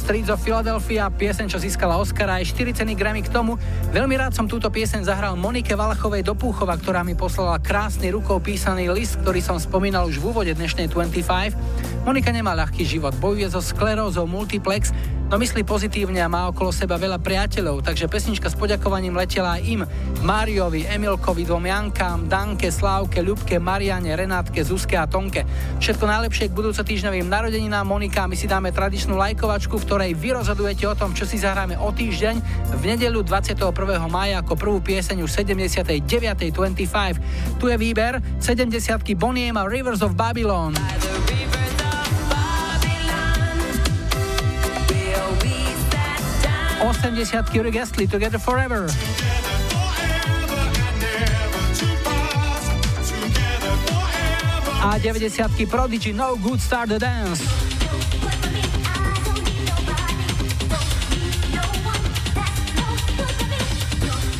Streets of Philadelphia, pieseň, čo získala Oscara aj 4 ceny Grammy k tomu. Veľmi rád som túto pieseň zahral Monike Valachovej do Púchova, ktorá mi poslala krásny rukou písaný list, ktorý som spomínal už v úvode dnešnej 25. Monika nemá ľahký život, bojuje so sklerózou multiplex, no myslí pozitívne a má okolo seba veľa priateľov, takže pesnička s poďakovaním letela aj im. Máriovi, Emilkovi, dvom Jankám, Danke, Slávke, Ľubke, Mariane, Renátke, Zuzke a Tonke. Všetko najlepšie k budúco týždňovým narodeninám Monika, my si dáme tradičnú lajkovačku, v ktorej vy rozhodujete o tom, čo si zahráme o týždeň v nedeľu 21. mája ako prvú pieseň už 79.25. Tu je výber 70 Boniem a Rivers of Babylon. 80 Rick Astley Together Forever. A 90 Prodigy No Good Start the Dance.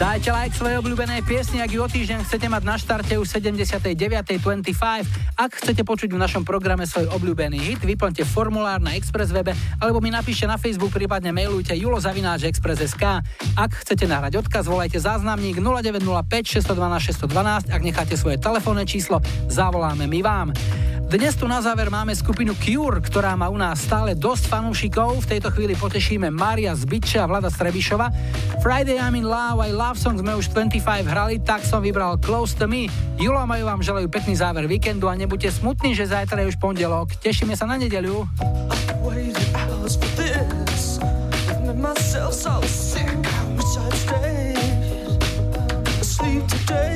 Dajte like svojej obľúbenej piesni, ak ju o týždeň chcete mať na štarte už 79.25. Ak chcete počuť v našom programe svoj obľúbený hit, vyplňte formulár na Express webe alebo mi napíšte na Facebook, prípadne mailujte julozavináčexpress.sk. Ak chcete nahrať odkaz, volajte záznamník 0905 612 612. Ak necháte svoje telefónne číslo, zavoláme my vám. Dnes tu na záver máme skupinu Cure, ktorá má u nás stále dosť fanúšikov. V tejto chvíli potešíme Maria Zbytče a Vlada Strebišova. Friday I'm in love, aj love song sme už 25 hrali, tak som vybral Close to me. Julo a Majú vám želajú pekný záver víkendu a nebuďte smutní, že zajtra je už pondelok. Tešíme sa na nedeľu. myself so sick. I wish I'd stayed asleep today.